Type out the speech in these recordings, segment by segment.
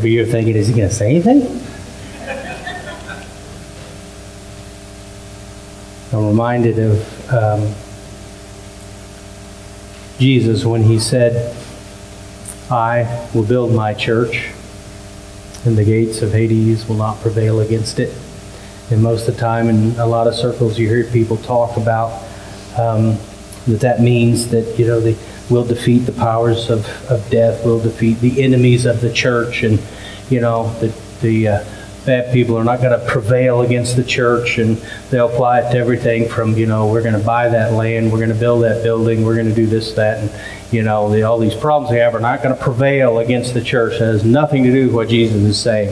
You are thinking, is he going to say anything? I'm reminded of um, Jesus when he said, I will build my church, and the gates of Hades will not prevail against it. And most of the time, in a lot of circles, you hear people talk about um, that that means that, you know, they will defeat the powers of, of death, will defeat the enemies of the church, and, you know, the, the uh, bad people are not going to prevail against the church, and they'll apply it to everything from, you know, we're going to buy that land, we're going to build that building, we're going to do this, that, and, you know, the, all these problems we have are not going to prevail against the church. It has nothing to do with what Jesus is saying.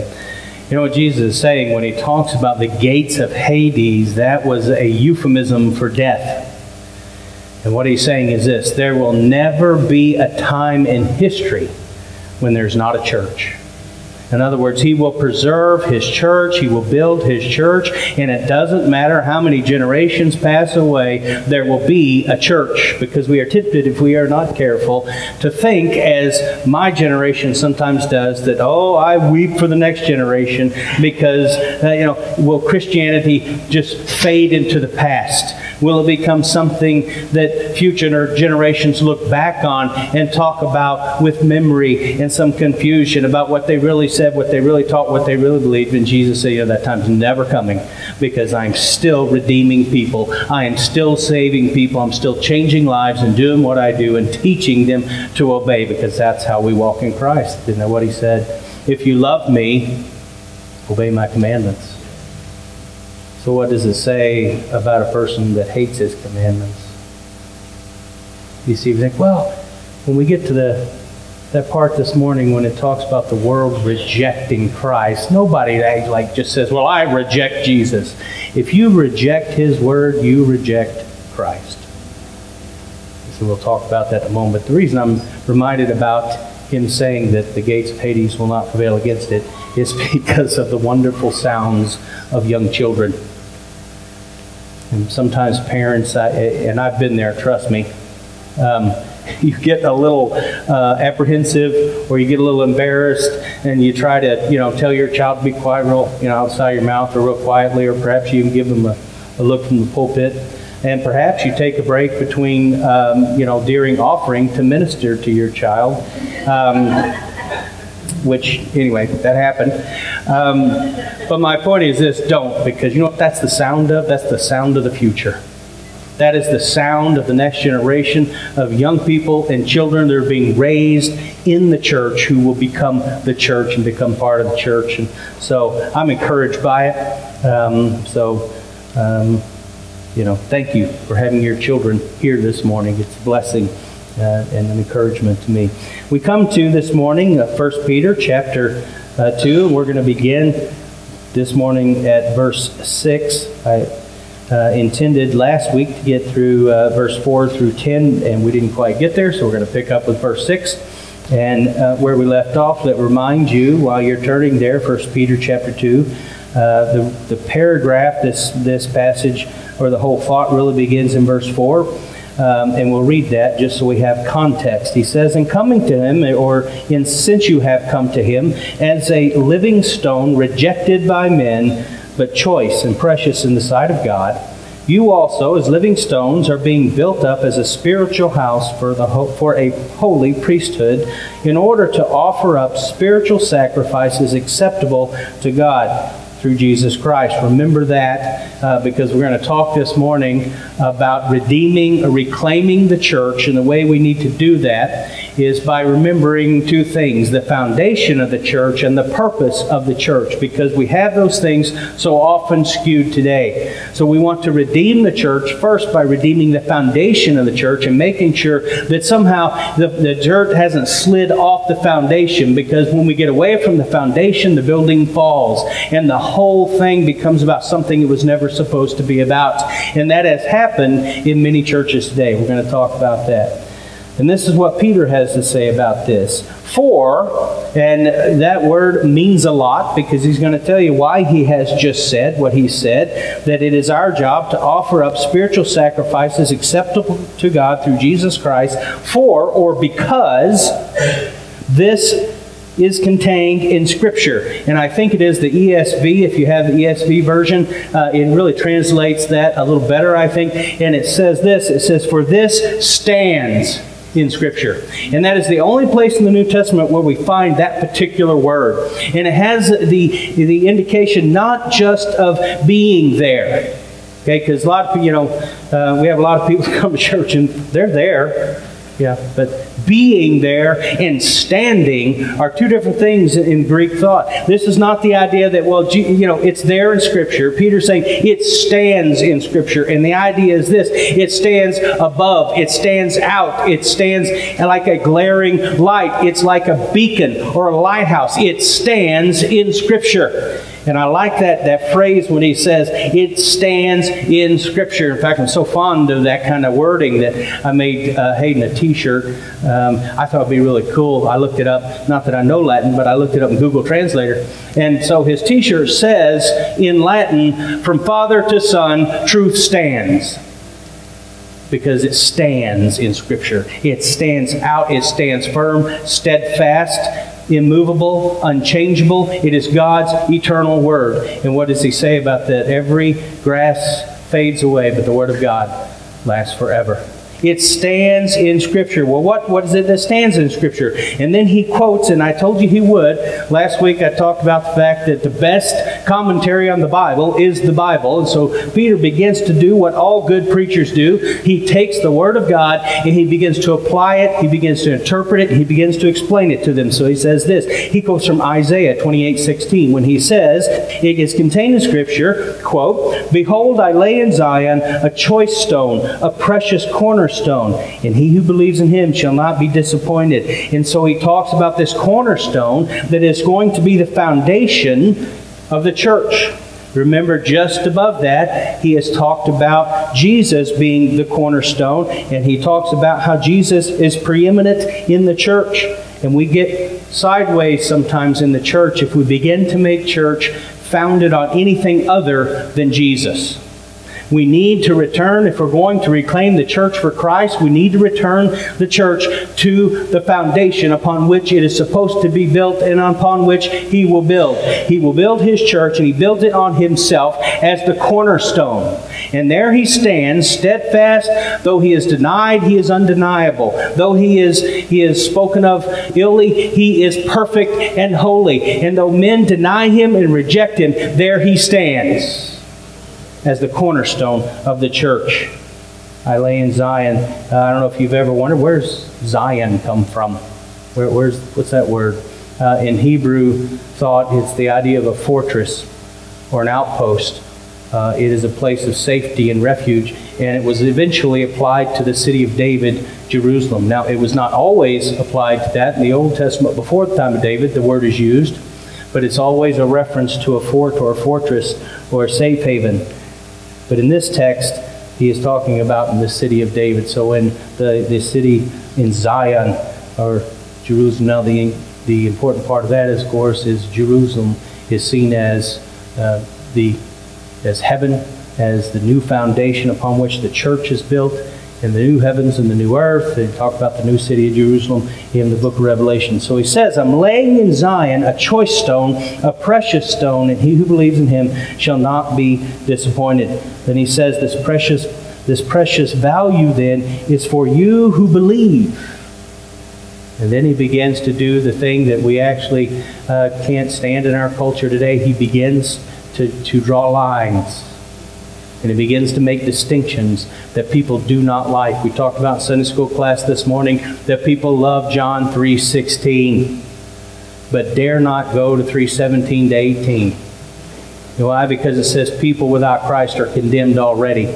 You know what Jesus is saying when he talks about the gates of Hades? That was a euphemism for death. And what he's saying is this there will never be a time in history when there's not a church. In other words, he will preserve his church, he will build his church, and it doesn't matter how many generations pass away, there will be a church because we are tempted, if we are not careful, to think, as my generation sometimes does, that, oh, I weep for the next generation because, uh, you know, will Christianity just fade into the past? Will it become something that future generations look back on and talk about with memory and some confusion about what they really said, what they really taught, what they really believed? And Jesus said, you know, that time's never coming because I'm still redeeming people. I am still saving people. I'm still changing lives and doing what I do and teaching them to obey because that's how we walk in Christ. Isn't that what he said? If you love me, obey my commandments. So, what does it say about a person that hates his commandments? You see, you think, well, when we get to the that part this morning when it talks about the world rejecting Christ, nobody like just says, "Well, I reject Jesus." If you reject His word, you reject Christ. So we'll talk about that in a moment. But the reason I'm reminded about him saying that the gates of Hades will not prevail against it is because of the wonderful sounds of young children. And sometimes parents, I, and I've been there, trust me, um, you get a little uh, apprehensive or you get a little embarrassed and you try to, you know, tell your child to be quiet real, you know, outside your mouth or real quietly, or perhaps you can give them a, a look from the pulpit. And perhaps you take a break between, um, you know, during offering to minister to your child. Um, which, anyway, that happened. Um, but my point is this don't, because you know what that's the sound of? That's the sound of the future. That is the sound of the next generation of young people and children that are being raised in the church who will become the church and become part of the church. And so I'm encouraged by it. Um, so, um, you know, thank you for having your children here this morning. It's a blessing uh, and an encouragement to me. We come to this morning, uh, 1 Peter chapter uh, 2, and we're going to begin this morning at verse 6. I uh, intended last week to get through uh, verse 4 through 10, and we didn't quite get there, so we're going to pick up with verse 6. And uh, where we left off, let remind you while you're turning there, 1 Peter chapter 2, uh, the, the paragraph, this, this passage, or the whole thought really begins in verse 4. Um, and we'll read that just so we have context. He says, In coming to him, or in since you have come to him, as a living stone rejected by men, but choice and precious in the sight of God, you also, as living stones, are being built up as a spiritual house for, the for a holy priesthood, in order to offer up spiritual sacrifices acceptable to God through Jesus Christ. Remember that uh, because we're going to talk this morning about redeeming, or reclaiming the church, and the way we need to do that is by remembering two things the foundation of the church and the purpose of the church, because we have those things so often skewed today. So we want to redeem the church first by redeeming the foundation of the church and making sure that somehow the, the dirt hasn't slid off the foundation, because when we get away from the foundation, the building falls and the whole thing becomes about something it was never supposed to be about. And that has happened in many churches today. We're going to talk about that. And this is what Peter has to say about this. For, and that word means a lot because he's going to tell you why he has just said what he said that it is our job to offer up spiritual sacrifices acceptable to God through Jesus Christ, for or because this is contained in Scripture. And I think it is the ESV, if you have the ESV version, uh, it really translates that a little better, I think. And it says this it says, For this stands in Scripture. And that is the only place in the New Testament where we find that particular word. And it has the, the indication not just of being there. Okay, because a lot of you know, uh, we have a lot of people come to church and they're there. Yeah, but being there and standing are two different things in Greek thought. This is not the idea that, well, you know, it's there in Scripture. Peter's saying it stands in Scripture. And the idea is this it stands above, it stands out, it stands like a glaring light, it's like a beacon or a lighthouse. It stands in Scripture. And I like that, that phrase when he says, it stands in Scripture. In fact, I'm so fond of that kind of wording that I made uh, Hayden a t shirt. Um, I thought it'd be really cool. I looked it up, not that I know Latin, but I looked it up in Google Translator. And so his t shirt says in Latin, from father to son, truth stands because it stands in Scripture. It stands out, it stands firm, steadfast, immovable, unchangeable. It is God's eternal word. And what does he say about that? Every grass fades away, but the word of God lasts forever. It stands in Scripture. Well, what, what is it that stands in Scripture? And then he quotes, and I told you he would. Last week I talked about the fact that the best commentary on the Bible is the Bible. And so Peter begins to do what all good preachers do. He takes the Word of God and he begins to apply it, he begins to interpret it, he begins to explain it to them. So he says this. He quotes from Isaiah 28 16 when he says, It is contained in Scripture, quote, Behold, I lay in Zion a choice stone, a precious cornerstone cornerstone, and he who believes in him shall not be disappointed. And so he talks about this cornerstone that is going to be the foundation of the church. Remember, just above that, he has talked about Jesus being the cornerstone, and he talks about how Jesus is preeminent in the church. And we get sideways sometimes in the church if we begin to make church founded on anything other than Jesus. We need to return, if we're going to reclaim the church for Christ, we need to return the church to the foundation upon which it is supposed to be built and upon which He will build. He will build His church and He builds it on Himself as the cornerstone. And there He stands, steadfast. Though He is denied, He is undeniable. Though He is, he is spoken of illy, He is perfect and holy. And though men deny Him and reject Him, there He stands as the cornerstone of the church. I lay in Zion. Uh, I don't know if you've ever wondered where's Zion come from. Where, where's what's that word? Uh, in Hebrew thought, it's the idea of a fortress or an outpost. Uh, it is a place of safety and refuge, and it was eventually applied to the city of David, Jerusalem. Now, it was not always applied to that. In the Old Testament, before the time of David, the word is used, but it's always a reference to a fort or a fortress or a safe haven. But in this text, he is talking about in the city of David. So in the, the city in Zion, or Jerusalem, now the, the important part of that, of course, is Jerusalem is seen as uh, the as heaven, as the new foundation upon which the church is built, in the new heavens and the new earth. They talk about the new city of Jerusalem in the book of Revelation. So he says, I'm laying in Zion a choice stone, a precious stone, and he who believes in him shall not be disappointed. Then he says, This precious, this precious value then is for you who believe. And then he begins to do the thing that we actually uh, can't stand in our culture today. He begins to, to draw lines and it begins to make distinctions that people do not like. We talked about Sunday school class this morning that people love John 3:16, but dare not go to 3:17 to 18. Why? Because it says people without Christ are condemned already.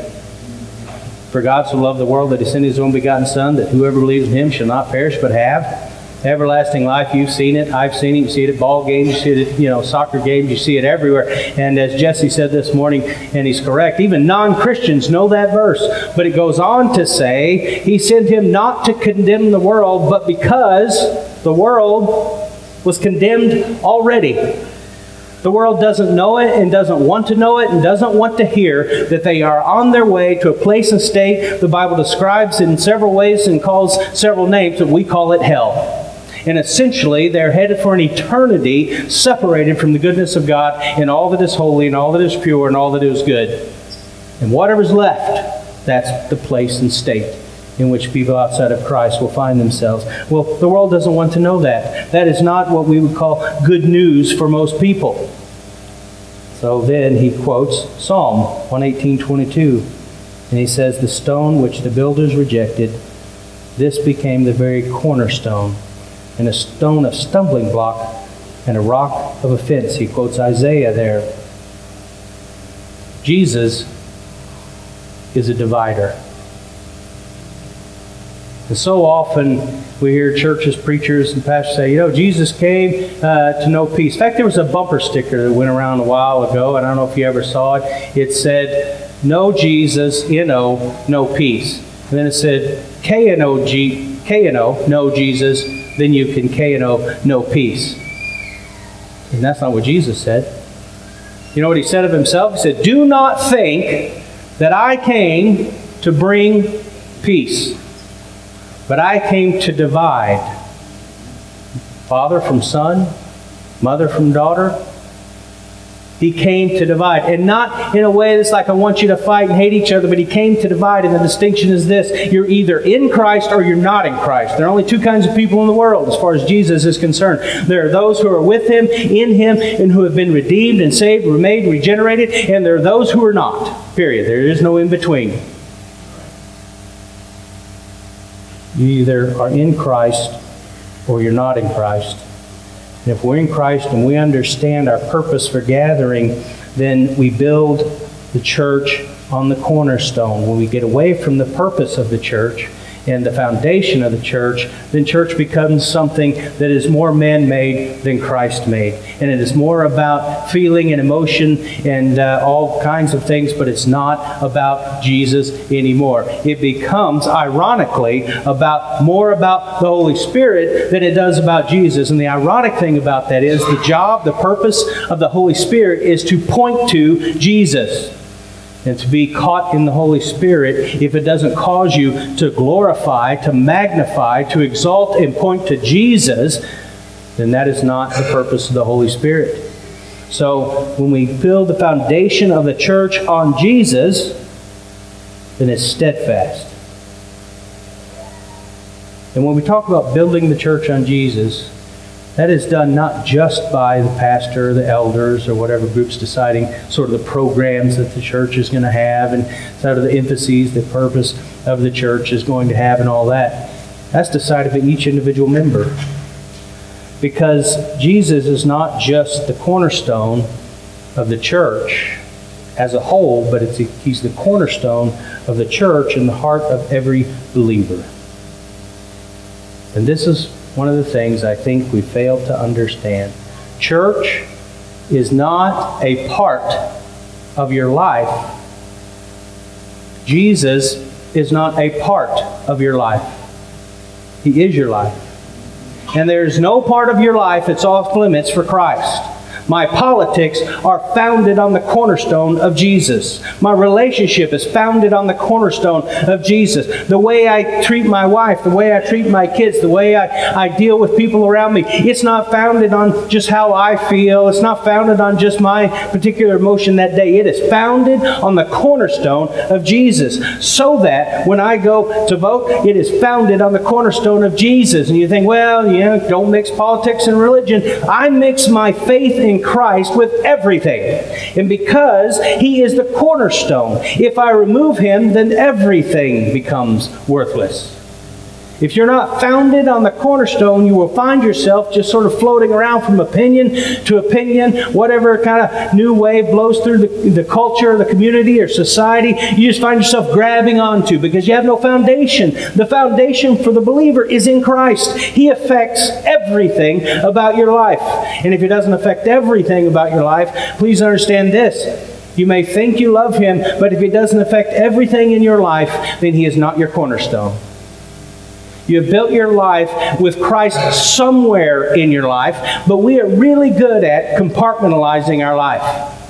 For God so loved the world that he sent his only begotten Son, that whoever believes in him shall not perish but have everlasting life. You've seen it. I've seen it. You see it at ball games. You see it at, you know, soccer games. You see it everywhere. And as Jesse said this morning, and he's correct, even non-Christians know that verse. But it goes on to say, he sent him not to condemn the world, but because the world was condemned already. The world doesn't know it and doesn't want to know it and doesn't want to hear that they are on their way to a place and state the Bible describes in several ways and calls several names, and we call it hell. And essentially, they're headed for an eternity separated from the goodness of God and all that is holy and all that is pure and all that is good. And whatever's left, that's the place and state in which people outside of Christ will find themselves. Well, the world doesn't want to know that. That is not what we would call good news for most people. So then he quotes Psalm 118:22, and he says, "The stone which the builders rejected, this became the very cornerstone, and a stone of stumbling block and a rock of offense." He quotes Isaiah there. Jesus is a divider. And so often we hear churches, preachers, and pastors say, you know, Jesus came uh, to know peace. In fact, there was a bumper sticker that went around a while ago, and I don't know if you ever saw it. It said, No Jesus, N-O, no peace. And then it said, K-N-O-G, K-N-O, no Jesus, then you can K-N-O, no peace. And that's not what Jesus said. You know what he said of himself? He said, Do not think that I came to bring peace. But I came to divide father from son, mother from daughter. He came to divide. And not in a way that's like, I want you to fight and hate each other, but He came to divide. And the distinction is this you're either in Christ or you're not in Christ. There are only two kinds of people in the world as far as Jesus is concerned. There are those who are with Him, in Him, and who have been redeemed and saved, remade, regenerated, and there are those who are not. Period. There is no in between. You either are in Christ or you're not in Christ. And if we're in Christ and we understand our purpose for gathering, then we build the church on the cornerstone. When we get away from the purpose of the church, and the foundation of the church, then church becomes something that is more man made than Christ made. And it is more about feeling and emotion and uh, all kinds of things, but it's not about Jesus anymore. It becomes, ironically, about more about the Holy Spirit than it does about Jesus. And the ironic thing about that is the job, the purpose of the Holy Spirit is to point to Jesus and to be caught in the Holy Spirit, if it doesn't cause you to glorify, to magnify, to exalt, and point to Jesus, then that is not the purpose of the Holy Spirit. So when we build the foundation of the church on Jesus, then it's steadfast. And when we talk about building the church on Jesus, that is done not just by the pastor, the elders, or whatever group's deciding sort of the programs that the church is going to have and sort of the emphases, the purpose of the church is going to have, and all that. That's decided by each individual member. Because Jesus is not just the cornerstone of the church as a whole, but a, he's the cornerstone of the church in the heart of every believer. And this is one of the things I think we fail to understand. Church is not a part of your life. Jesus is not a part of your life. He is your life. And there's no part of your life that's off limits for Christ. My politics are founded on the cornerstone of Jesus. My relationship is founded on the cornerstone of Jesus. The way I treat my wife, the way I treat my kids, the way I, I deal with people around me, it's not founded on just how I feel. It's not founded on just my particular emotion that day. It is founded on the cornerstone of Jesus. So that when I go to vote, it is founded on the cornerstone of Jesus. And you think, well, you know, don't mix politics and religion. I mix my faith in in Christ with everything. And because He is the cornerstone, if I remove Him, then everything becomes worthless. If you're not founded on the cornerstone, you will find yourself just sort of floating around from opinion to opinion, whatever kind of new wave blows through the, the culture, or the community, or society. You just find yourself grabbing onto because you have no foundation. The foundation for the believer is in Christ. He affects everything about your life. And if He doesn't affect everything about your life, please understand this. You may think you love Him, but if He doesn't affect everything in your life, then He is not your cornerstone. You have built your life with Christ somewhere in your life, but we are really good at compartmentalizing our life.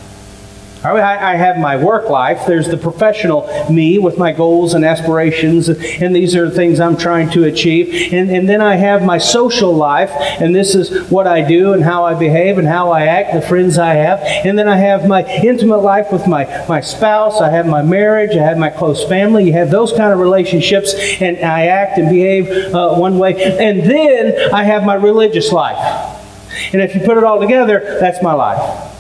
I, have my work life. There's the professional me with my goals and aspirations, and these are the things I'm trying to achieve. And, and then I have my social life, and this is what I do and how I behave and how I act, the friends I have. And then I have my intimate life with my, my spouse. I have my marriage. I have my close family. You have those kind of relationships, and I act and behave uh, one way. And then I have my religious life. And if you put it all together, that's my life.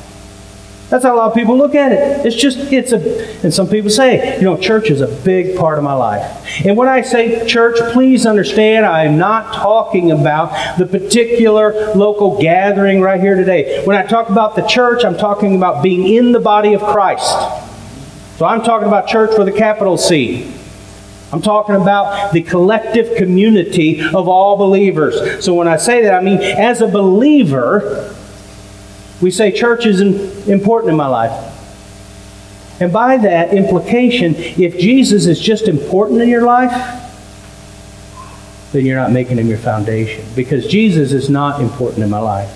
That's how a lot of people look at it. It's just, it's a, and some people say, you know, church is a big part of my life. And when I say church, please understand I'm not talking about the particular local gathering right here today. When I talk about the church, I'm talking about being in the body of Christ. So I'm talking about church with a capital C. I'm talking about the collective community of all believers. So when I say that, I mean, as a believer, we say church is important in my life. And by that implication, if Jesus is just important in your life, then you're not making him your foundation. Because Jesus is not important in my life.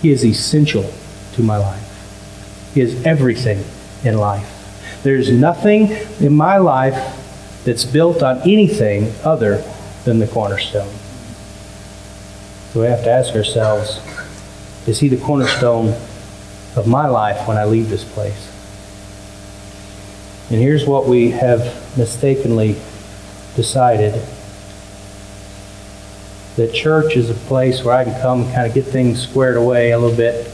He is essential to my life. He is everything in life. There's nothing in my life that's built on anything other than the cornerstone. So we have to ask ourselves is He the cornerstone of my life when I leave this place? And here's what we have mistakenly decided that church is a place where I can come and kind of get things squared away a little bit.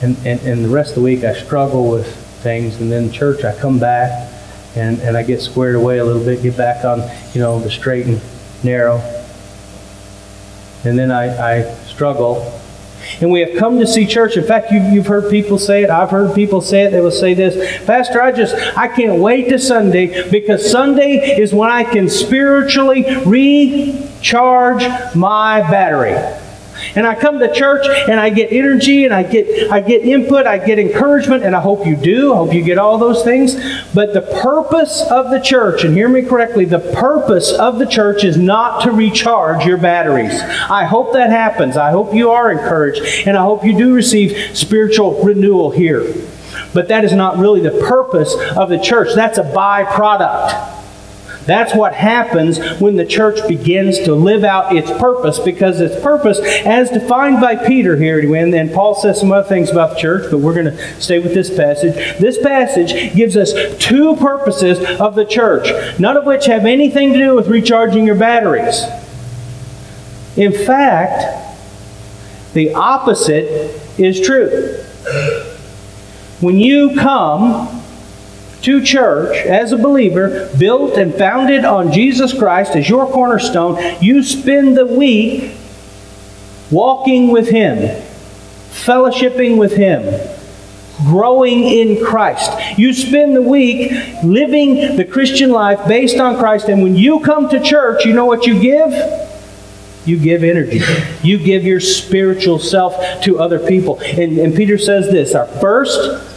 And, and, and the rest of the week I struggle with things. And then church, I come back and, and I get squared away a little bit, get back on, you know, the straight and narrow. And then I, I struggle and we have come to see church. In fact, you, you've heard people say it. I've heard people say it. They will say this Pastor, I just, I can't wait to Sunday because Sunday is when I can spiritually recharge my battery. And I come to church and I get energy and I get I get input, I get encouragement, and I hope you do. I hope you get all those things. But the purpose of the church, and hear me correctly, the purpose of the church is not to recharge your batteries. I hope that happens. I hope you are encouraged, and I hope you do receive spiritual renewal here. But that is not really the purpose of the church. That's a byproduct. That's what happens when the church begins to live out its purpose, because its purpose, as defined by Peter here, and then Paul says some other things about the church, but we're going to stay with this passage. This passage gives us two purposes of the church, none of which have anything to do with recharging your batteries. In fact, the opposite is true. When you come to church as a believer, built and founded on Jesus Christ as your cornerstone, you spend the week walking with Him, fellowshipping with Him, growing in Christ. You spend the week living the Christian life based on Christ, and when you come to church, you know what you give? You give energy. You give your spiritual self to other people. And, and Peter says this our first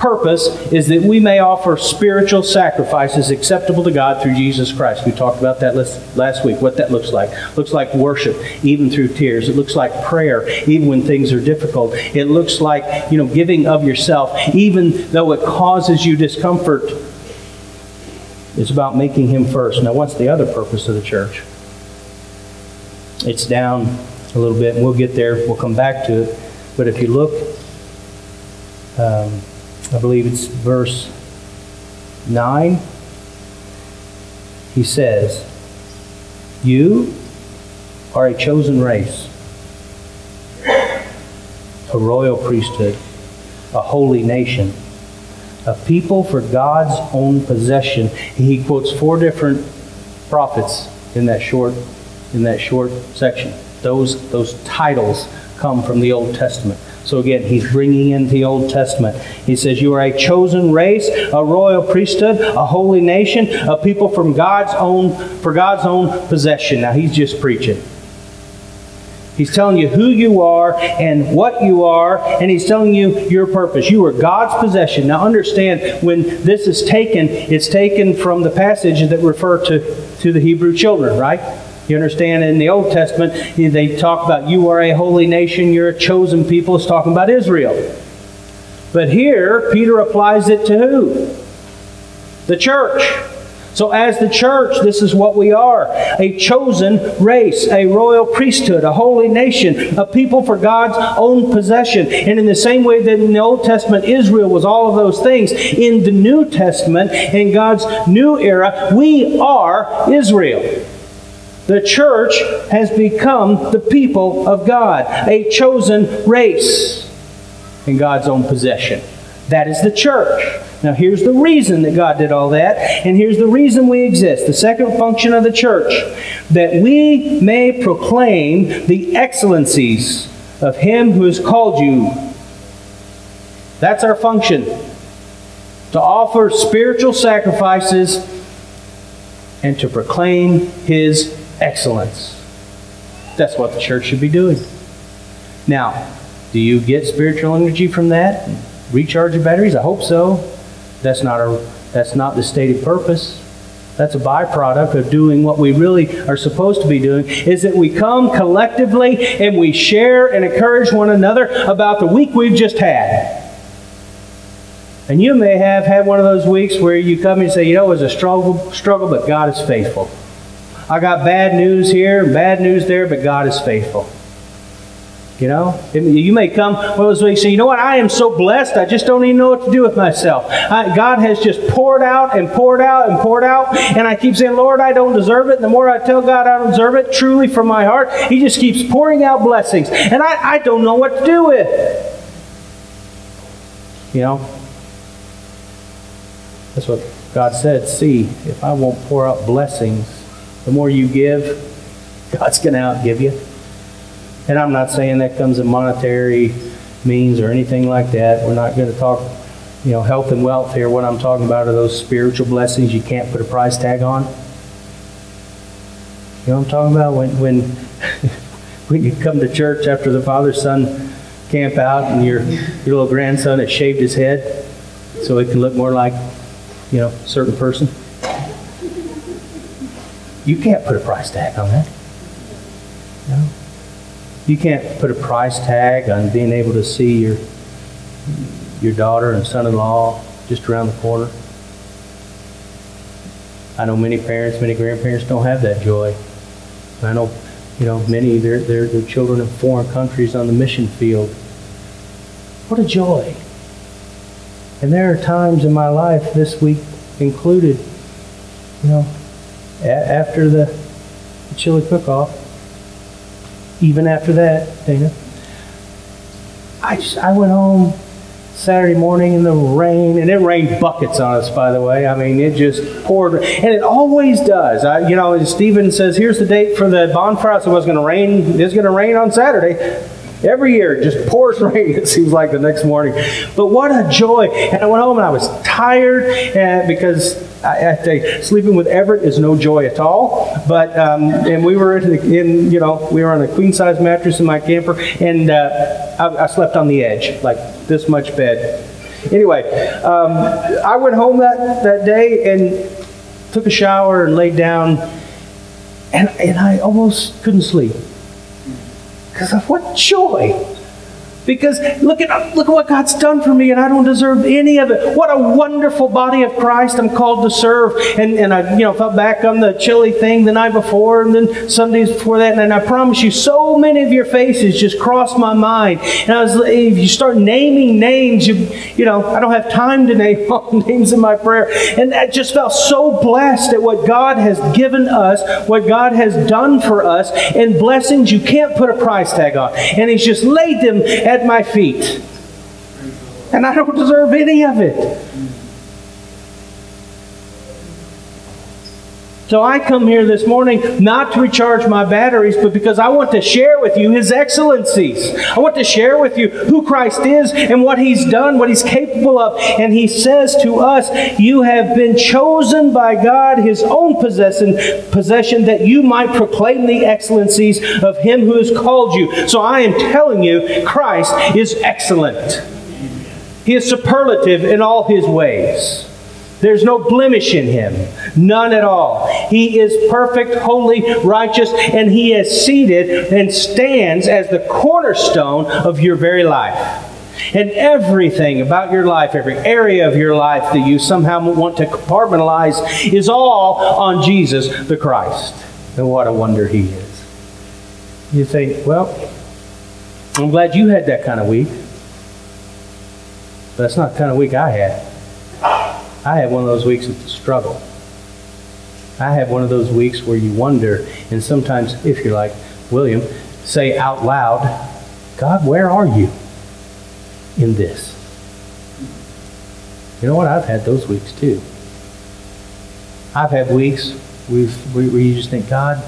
purpose is that we may offer spiritual sacrifices acceptable to God through Jesus Christ. We talked about that last week, what that looks like. It looks like worship, even through tears. It looks like prayer, even when things are difficult. It looks like, you know, giving of yourself, even though it causes you discomfort. It's about making Him first. Now, what's the other purpose of the church? It's down a little bit, and we'll get there. We'll come back to it. But if you look, um, I believe it's verse 9. He says, You are a chosen race, a royal priesthood, a holy nation, a people for God's own possession. He quotes four different prophets in that short in that short section. Those those titles come from the Old Testament. So again, he's bringing in the Old Testament. He says, You are a chosen race, a royal priesthood, a holy nation, a people from God's own, for God's own possession. Now he's just preaching. He's telling you who you are and what you are, and he's telling you your purpose. You are God's possession. Now understand, when this is taken, it's taken from the passage that refer to, to the Hebrew children, right? You understand in the Old Testament, they talk about you are a holy nation, you're a chosen people. It's talking about Israel. But here, Peter applies it to who? The church. So, as the church, this is what we are a chosen race, a royal priesthood, a holy nation, a people for God's own possession. And in the same way that in the Old Testament, Israel was all of those things, in the New Testament, in God's new era, we are Israel. The church has become the people of God, a chosen race in God's own possession. That is the church. Now, here's the reason that God did all that, and here's the reason we exist. The second function of the church that we may proclaim the excellencies of Him who has called you. That's our function to offer spiritual sacrifices and to proclaim His excellence. That's what the church should be doing. Now, do you get spiritual energy from that? Recharge your batteries? I hope so. That's not, a, that's not the stated purpose. That's a byproduct of doing what we really are supposed to be doing, is that we come collectively and we share and encourage one another about the week we've just had. And you may have had one of those weeks where you come and say, you know, it was a struggle, struggle, but God is faithful. I got bad news here, bad news there, but God is faithful. You know, you may come one of those weeks and say, you know what, I am so blessed, I just don't even know what to do with myself. I, God has just poured out and poured out and poured out, and I keep saying, Lord, I don't deserve it. And the more I tell God I don't deserve it, truly from my heart, He just keeps pouring out blessings. And I, I don't know what to do with. You know, that's what God said. See, if I won't pour out blessings, the more you give, God's going to outgive you. And I'm not saying that comes in monetary means or anything like that. We're not going to talk, you know, health and wealth here. What I'm talking about are those spiritual blessings you can't put a price tag on. You know what I'm talking about? When, when, when you come to church after the father son camp out and your, your little grandson has shaved his head so it can look more like, you know, a certain person. You can't put a price tag on that. No. You can't put a price tag on being able to see your your daughter and son-in-law just around the corner. I know many parents, many grandparents don't have that joy. I know, you know, many their their their children in foreign countries on the mission field. What a joy! And there are times in my life, this week included, you know, after the, chili cook-off, even after that, Dana. I, just, I went home Saturday morning in the rain, and it rained buckets on us, by the way. I mean, it just poured, and it always does. I, you know, Stephen says, "Here's the date for the bonfire." So it was going to rain. It's going to rain on Saturday. Every year, it just pours rain, it seems like the next morning. But what a joy. And I went home and I was tired and because I, I sleeping with Everett is no joy at all. But, um, and we were in, in, you know, we were on a queen size mattress in my camper and uh, I, I slept on the edge, like this much bed. Anyway, um, I went home that, that day and took a shower and laid down and, and I almost couldn't sleep. Because of what joy! Because look at look at what God's done for me, and I don't deserve any of it. What a wonderful body of Christ I'm called to serve. And, and I you know felt back on the chili thing the night before, and then Sundays before that, and I promise you, so many of your faces just crossed my mind. And I was if you start naming names, you you know I don't have time to name all names in my prayer, and I just felt so blessed at what God has given us, what God has done for us, and blessings you can't put a price tag on. And He's just laid them at my feet. And I don't deserve any of it. So I come here this morning not to recharge my batteries, but because I want to share with you His excellencies. I want to share with you who Christ is and what He's done, what He's capable of. And He says to us, You have been chosen by God, His own possession, possession, that you might proclaim the excellencies of Him who has called you. So I am telling you, Christ is excellent. He is superlative in all His ways. There's no blemish in him, none at all. He is perfect, holy, righteous, and he is seated and stands as the cornerstone of your very life. And everything about your life, every area of your life that you somehow want to compartmentalize, is all on Jesus the Christ. And what a wonder He is. You think, well, I'm glad you had that kind of week. But that's not the kind of week I had. I have one of those weeks of the struggle. I have one of those weeks where you wonder, and sometimes, if you're like William, say out loud, God, where are you in this? You know what? I've had those weeks too. I've had weeks where you just think, God,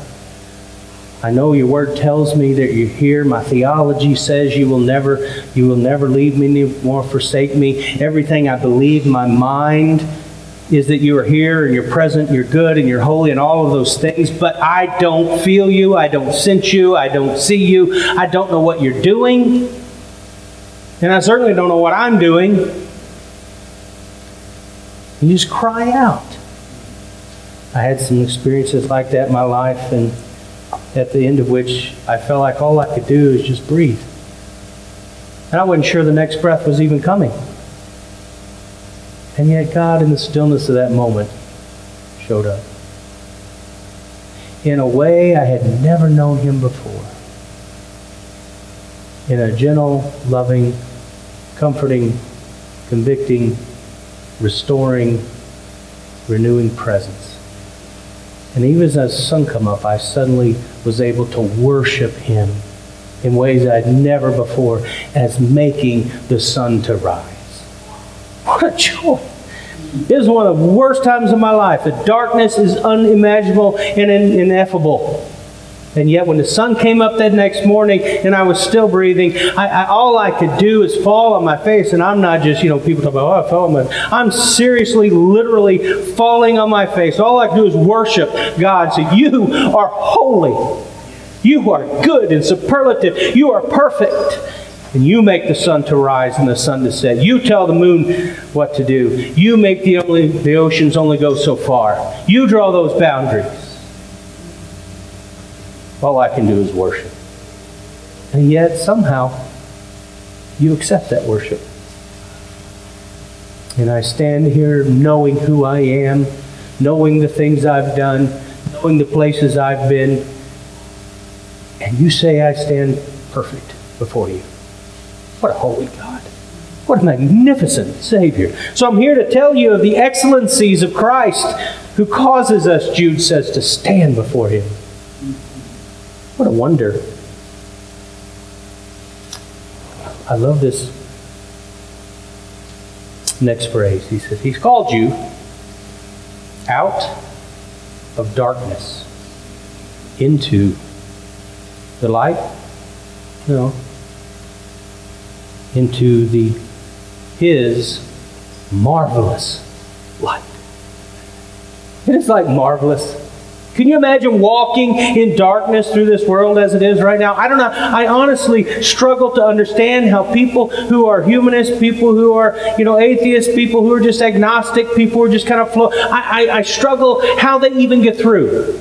I know your word tells me that you're here. My theology says you will never, you will never leave me nor forsake me. Everything I believe, my mind is that you are here and you're present, you're good and you're holy and all of those things, but I don't feel you, I don't sense you, I don't see you, I don't know what you're doing, and I certainly don't know what I'm doing. You just cry out. I had some experiences like that in my life, and at the end of which I felt like all I could do is just breathe. And I wasn't sure the next breath was even coming. And yet, God, in the stillness of that moment, showed up. In a way I had never known Him before. In a gentle, loving, comforting, convicting, restoring, renewing presence. And even as the sun come up, I suddenly was able to worship Him in ways I'd never before as making the sun to rise. What a joy. It was one of the worst times of my life. The darkness is unimaginable and ineffable. And yet, when the sun came up that next morning and I was still breathing, I, I, all I could do is fall on my face. And I'm not just, you know, people talk about, oh, I fell on my I'm seriously, literally falling on my face. All I can do is worship God. Say, You are holy. You are good and superlative. You are perfect. And you make the sun to rise and the sun to set. You tell the moon what to do. You make the, only, the oceans only go so far. You draw those boundaries. All I can do is worship. And yet, somehow, you accept that worship. And I stand here knowing who I am, knowing the things I've done, knowing the places I've been. And you say I stand perfect before you. What a holy God. What a magnificent Savior. So I'm here to tell you of the excellencies of Christ who causes us, Jude says, to stand before Him. What a wonder. I love this next phrase. He says, He's called you out of darkness into the light. No, into the his marvelous light. It is like marvelous. Can you imagine walking in darkness through this world as it is right now? I don't know. I honestly struggle to understand how people who are humanists, people who are, you know, atheists, people who are just agnostic, people who are just kind of flow. I, I, I struggle how they even get through.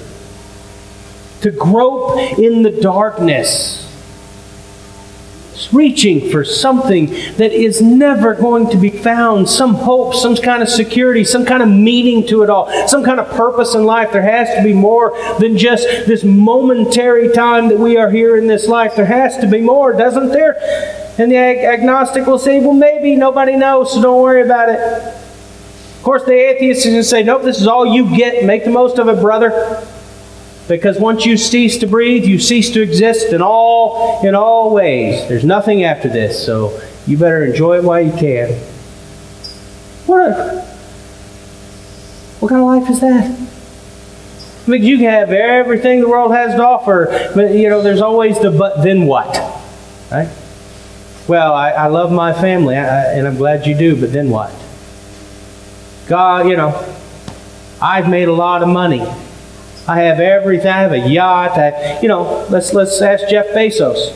To grope in the darkness reaching for something that is never going to be found some hope, some kind of security, some kind of meaning to it all, some kind of purpose in life. There has to be more than just this momentary time that we are here in this life. There has to be more, doesn't there? And the ag- agnostic will say, well, maybe nobody knows, so don't worry about it. Of course, the atheist is going to say, nope, this is all you get. Make the most of it, brother. Because once you cease to breathe, you cease to exist in all in all ways. There's nothing after this, so you better enjoy it while you can. What a what kind of life is that? I mean, you can have everything the world has to offer, but you know, there's always the but then what, right? Well, I, I love my family, I, and I'm glad you do, but then what? God, you know, I've made a lot of money. I have everything. I have a yacht. I, you know, let's let's ask Jeff Bezos.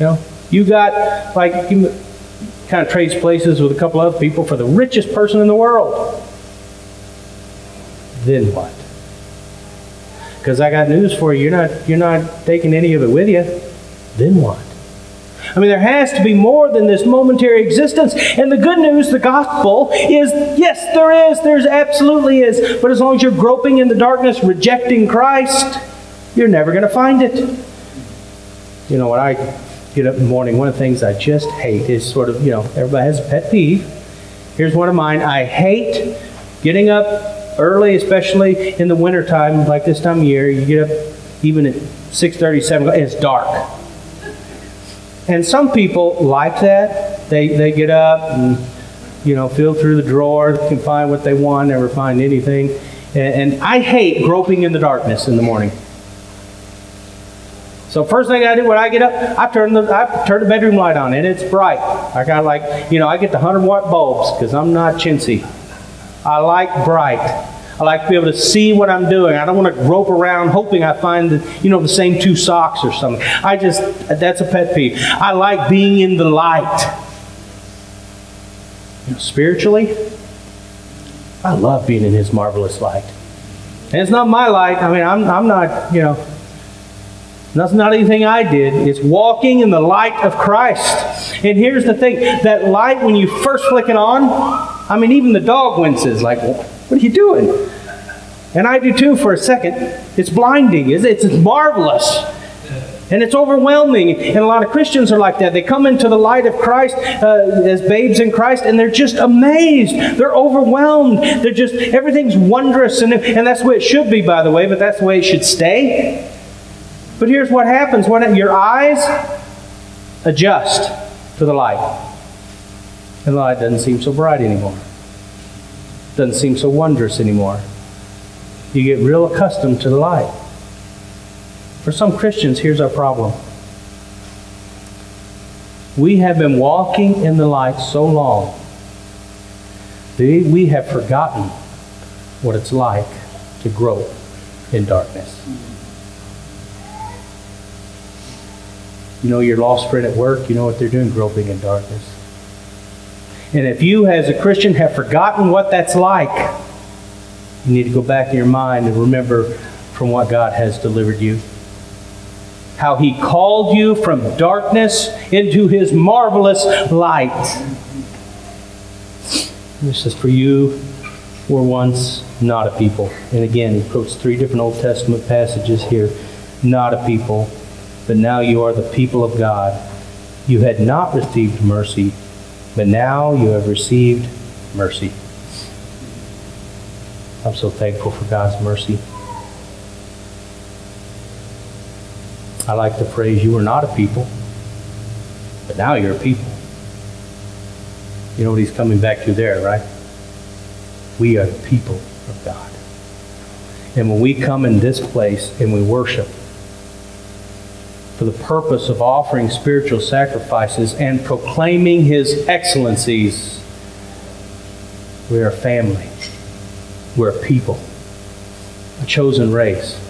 You know, you got like you kind of trades places with a couple other people for the richest person in the world. Then what? Because I got news for you. You're not you're not taking any of it with you. Then what? I mean, there has to be more than this momentary existence. And the good news, the gospel, is yes, there is. There's absolutely is. But as long as you're groping in the darkness, rejecting Christ, you're never going to find it. You know, when I get up in the morning, one of the things I just hate is sort of, you know, everybody has a pet peeve. Here's one of mine. I hate getting up early, especially in the wintertime, like this time of year. You get up even at 6.30, 7 it's dark. And some people like that. They, they get up and, you know, feel through the drawer, can find what they want, never find anything. And, and I hate groping in the darkness in the morning. So first thing I do when I get up, I turn the I turn the bedroom light on, and it's bright. I got like you know I get the hundred watt bulbs because I'm not chintzy. I like bright. I like to be able to see what I'm doing. I don't want to grope around hoping I find the, you know the same two socks or something. I just that's a pet peeve. I like being in the light. You know, spiritually, I love being in His marvelous light. And it's not my light. I mean, I'm I'm not you know that's not anything I did. It's walking in the light of Christ. And here's the thing that light, when you first flick it on, I mean, even the dog winces, like, what are you doing? And I do too for a second. It's blinding, it's marvelous. And it's overwhelming. And a lot of Christians are like that. They come into the light of Christ uh, as babes in Christ and they're just amazed. They're overwhelmed. They're just, everything's wondrous. And, and that's the way it should be, by the way, but that's the way it should stay. But here's what happens when your eyes adjust to the light. And the light doesn't seem so bright anymore. Doesn't seem so wondrous anymore. You get real accustomed to the light. For some Christians, here's our problem. We have been walking in the light so long that we have forgotten what it's like to grope in darkness. You know your lost friend at work, you know what they're doing, groping in darkness. And if you, as a Christian, have forgotten what that's like, you need to go back in your mind and remember from what God has delivered you. How He called you from darkness into His marvelous light. This is for you were once not a people. And again, he quotes three different Old Testament passages here. Not a people but now you are the people of God. You had not received mercy, but now you have received mercy. I'm so thankful for God's mercy. I like the phrase, you were not a people, but now you're a people. You know what he's coming back to there, right? We are the people of God. And when we come in this place and we worship, for the purpose of offering spiritual sacrifices and proclaiming His excellencies. We are a family. We're a people, a chosen race.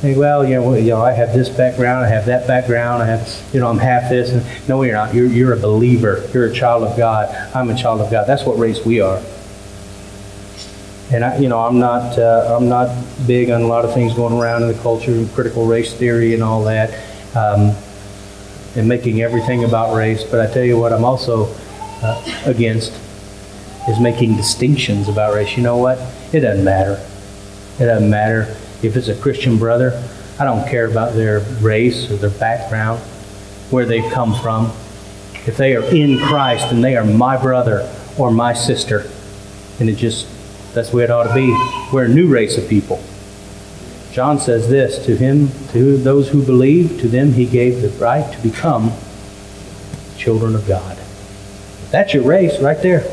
Think, well, you know, you know, I have this background, I have that background, I have, you know, I'm half this. And, no, you're not. You're, you're a believer. You're a child of God. I'm a child of God. That's what race we are. And I, you know, I'm not, uh, I'm not big on a lot of things going around in the culture, and critical race theory, and all that um, and making everything about race. But I tell you what, I'm also uh, against is making distinctions about race. You know what? It doesn't matter. It doesn't matter if it's a Christian brother. I don't care about their race or their background, where they've come from. If they are in Christ and they are my brother or my sister, and it just, that's the way it ought to be. We're a new race of people. John says this to him, to those who believe, to them he gave the right to become children of God. That's your race right there.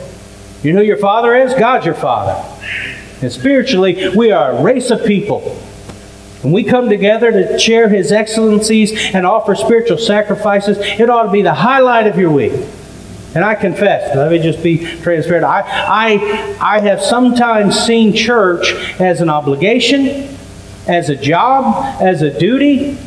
You know who your father is? God's your father. And spiritually, we are a race of people. When we come together to share his excellencies and offer spiritual sacrifices, it ought to be the highlight of your week. And I confess, let me just be transparent. I, I, I have sometimes seen church as an obligation as a job, as a duty.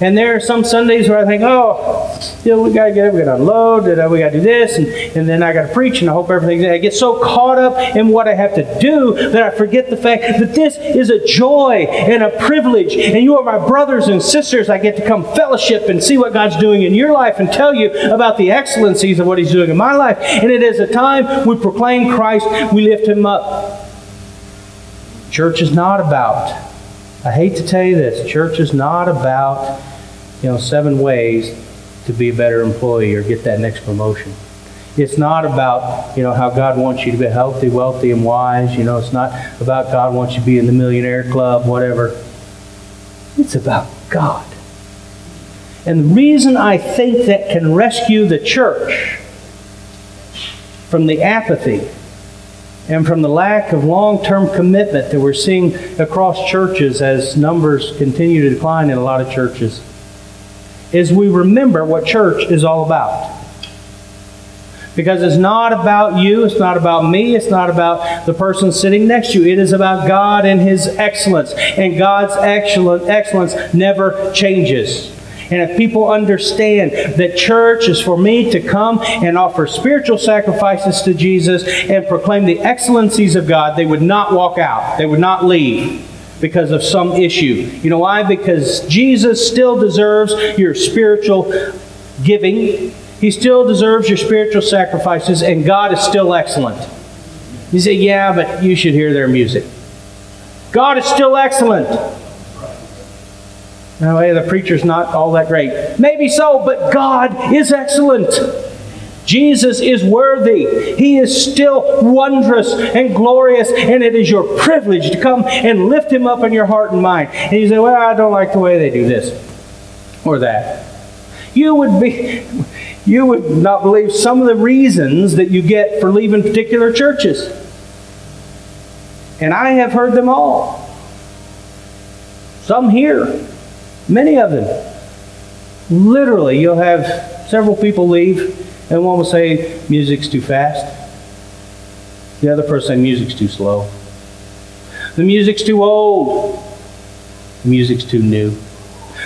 And there are some Sundays where I think, oh, you know, we got to get up, we got to unload, we got to do this, and, and then I got to preach, and I hope everything. I get so caught up in what I have to do that I forget the fact that this is a joy and a privilege, and you are my brothers and sisters. I get to come fellowship and see what God's doing in your life and tell you about the excellencies of what He's doing in my life. And it is a time we proclaim Christ, we lift Him up. Church is not about I hate to tell you this, church is not about, you know, seven ways to be a better employee or get that next promotion. It's not about, you know, how God wants you to be healthy, wealthy, and wise. You know, it's not about God wants you to be in the millionaire club, whatever. It's about God. And the reason I think that can rescue the church from the apathy and from the lack of long term commitment that we're seeing across churches as numbers continue to decline in a lot of churches is we remember what church is all about. Because it's not about you, it's not about me, it's not about the person sitting next to you. It is about God and His excellence. And God's excellence never changes. And if people understand that church is for me to come and offer spiritual sacrifices to Jesus and proclaim the excellencies of God, they would not walk out. They would not leave because of some issue. You know why? Because Jesus still deserves your spiritual giving. He still deserves your spiritual sacrifices, and God is still excellent. You say, yeah, but you should hear their music. God is still excellent. Hey, the preacher's not all that great. Maybe so, but God is excellent. Jesus is worthy. He is still wondrous and glorious, and it is your privilege to come and lift him up in your heart and mind. And you say, Well, I don't like the way they do this or that. You would be you would not believe some of the reasons that you get for leaving particular churches. And I have heard them all. Some here. Many of them. Literally, you'll have several people leave, and one will say, Music's too fast. The other person, Music's too slow. The music's too old. The music's too new.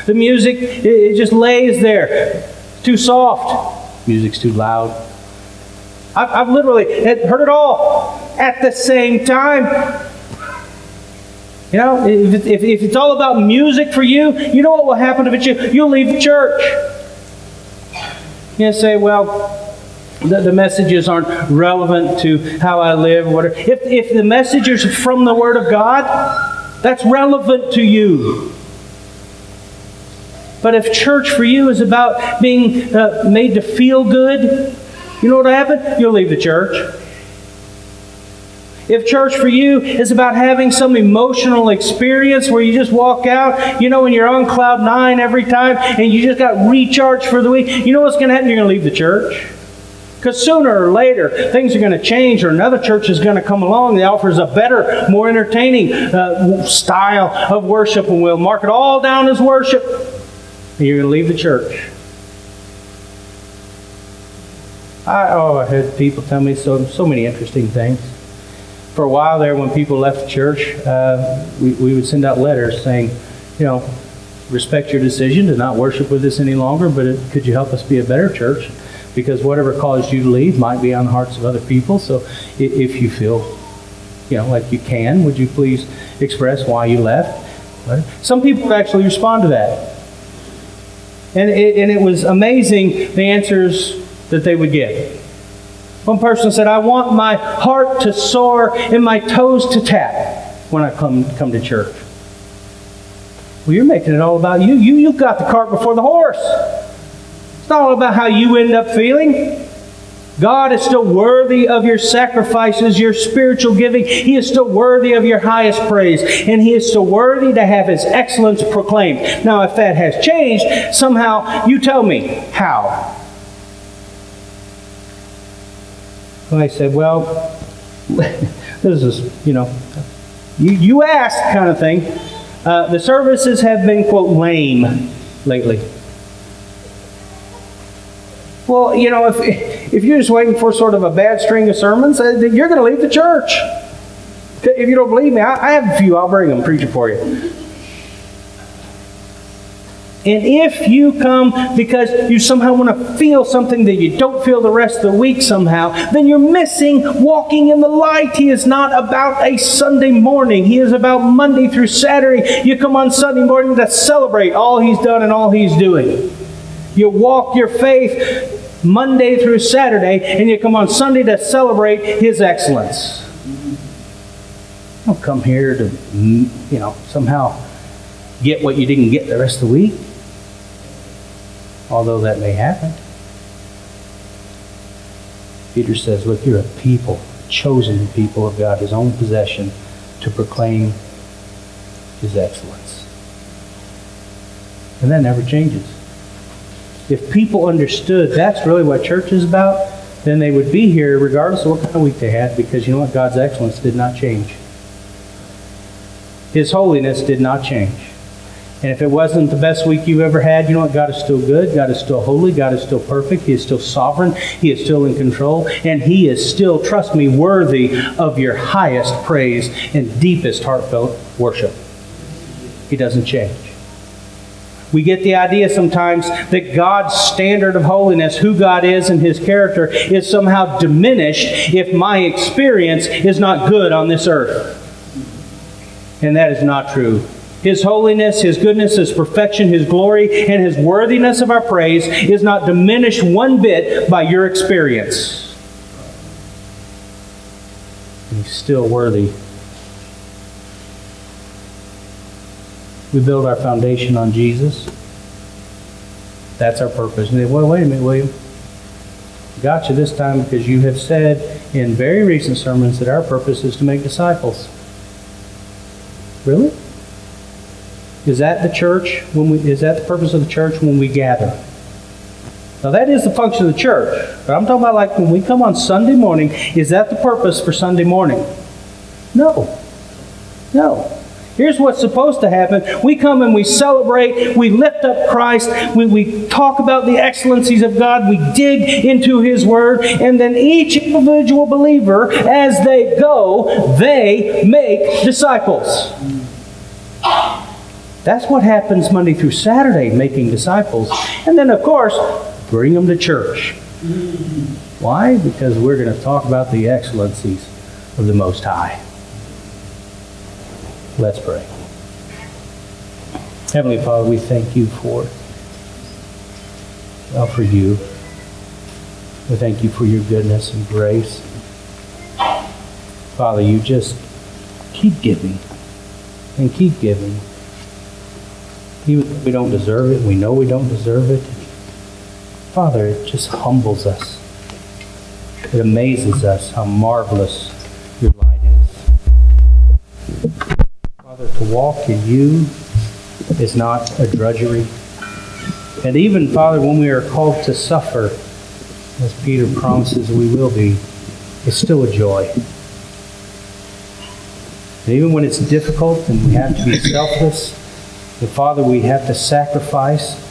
The music, it, just lays there. too soft. Music's too loud. I've, I've literally heard it all at the same time. You know, if, if, if it's all about music for you, you know what will happen if it's you? You'll leave church. You say, well, the, the messages aren't relevant to how I live or whatever. If, if the message is from the Word of God, that's relevant to you. But if church for you is about being uh, made to feel good, you know what will happen? You'll leave the church. If church for you is about having some emotional experience where you just walk out, you know, and you're on cloud nine every time and you just got recharged for the week, you know what's going to happen? You're going to leave the church. Because sooner or later, things are going to change, or another church is going to come along that offers a better, more entertaining uh, style of worship, and we'll mark it all down as worship. And you're going to leave the church. I, oh, I had people tell me so, so many interesting things for a while there, when people left the church, uh, we, we would send out letters saying, you know, respect your decision to not worship with us any longer, but it, could you help us be a better church? Because whatever caused you to leave might be on the hearts of other people. So if, if you feel, you know, like you can, would you please express why you left? Some people actually respond to that. And it, and it was amazing the answers that they would get. One person said, I want my heart to soar and my toes to tap when I come, come to church. Well, you're making it all about you. You, you got the cart before the horse. It's not all about how you end up feeling. God is still worthy of your sacrifices, your spiritual giving. He is still worthy of your highest praise. And He is still worthy to have His excellence proclaimed. Now, if that has changed, somehow you tell me how. I said, well, this is, you know, you, you asked kind of thing. Uh, the services have been, quote, lame lately. Well, you know, if, if you're just waiting for sort of a bad string of sermons, uh, you're going to leave the church. If you don't believe me, I, I have a few. I'll bring them, preach it for you. And if you come because you somehow want to feel something that you don't feel the rest of the week somehow, then you're missing walking in the light. He is not about a Sunday morning. He is about Monday through Saturday. You come on Sunday morning to celebrate all he's done and all he's doing. You walk your faith Monday through Saturday, and you come on Sunday to celebrate his excellence. Don't come here to, you know, somehow get what you didn't get the rest of the week although that may happen. Peter says, Look, you're a people, chosen people of God, his own possession, to proclaim his excellence. And that never changes. If people understood that's really what church is about, then they would be here regardless of what kind of week they had, because you know what? God's excellence did not change. His holiness did not change. And if it wasn't the best week you've ever had, you know what? God is still good. God is still holy. God is still perfect. He is still sovereign. He is still in control. And He is still, trust me, worthy of your highest praise and deepest heartfelt worship. He doesn't change. We get the idea sometimes that God's standard of holiness, who God is and His character, is somehow diminished if my experience is not good on this earth. And that is not true. His holiness, His goodness, His perfection, His glory, and His worthiness of our praise is not diminished one bit by your experience. He's still worthy. We build our foundation on Jesus. That's our purpose. And they, well, wait a minute, William. Got you this time because you have said in very recent sermons that our purpose is to make disciples. Really? Is that the church when we is that the purpose of the church when we gather? Now that is the function of the church. But I'm talking about like when we come on Sunday morning, is that the purpose for Sunday morning? No. No. Here's what's supposed to happen. We come and we celebrate, we lift up Christ, we, we talk about the excellencies of God, we dig into His Word, and then each individual believer, as they go, they make disciples. That's what happens Monday through Saturday, making disciples. And then, of course, bring them to church. Why? Because we're going to talk about the excellencies of the Most High. Let's pray. Heavenly Father, we thank you for, well, for you. We thank you for your goodness and grace. Father, you just keep giving and keep giving even we don't deserve it, we know we don't deserve it. Father, it just humbles us. It amazes us how marvelous your light is. Father, to walk in you is not a drudgery. And even, Father, when we are called to suffer, as Peter promises we will be, it's still a joy. And even when it's difficult and we have to be selfless, and Father, we have to sacrifice.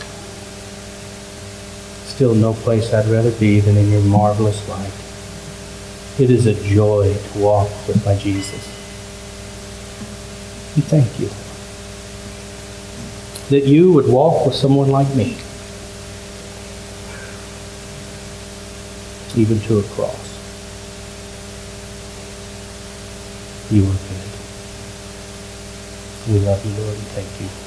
Still, no place I'd rather be than in your marvelous light. It is a joy to walk with my Jesus. And thank you that you would walk with someone like me, even to a cross. You are good. We love you, Lord, and thank you.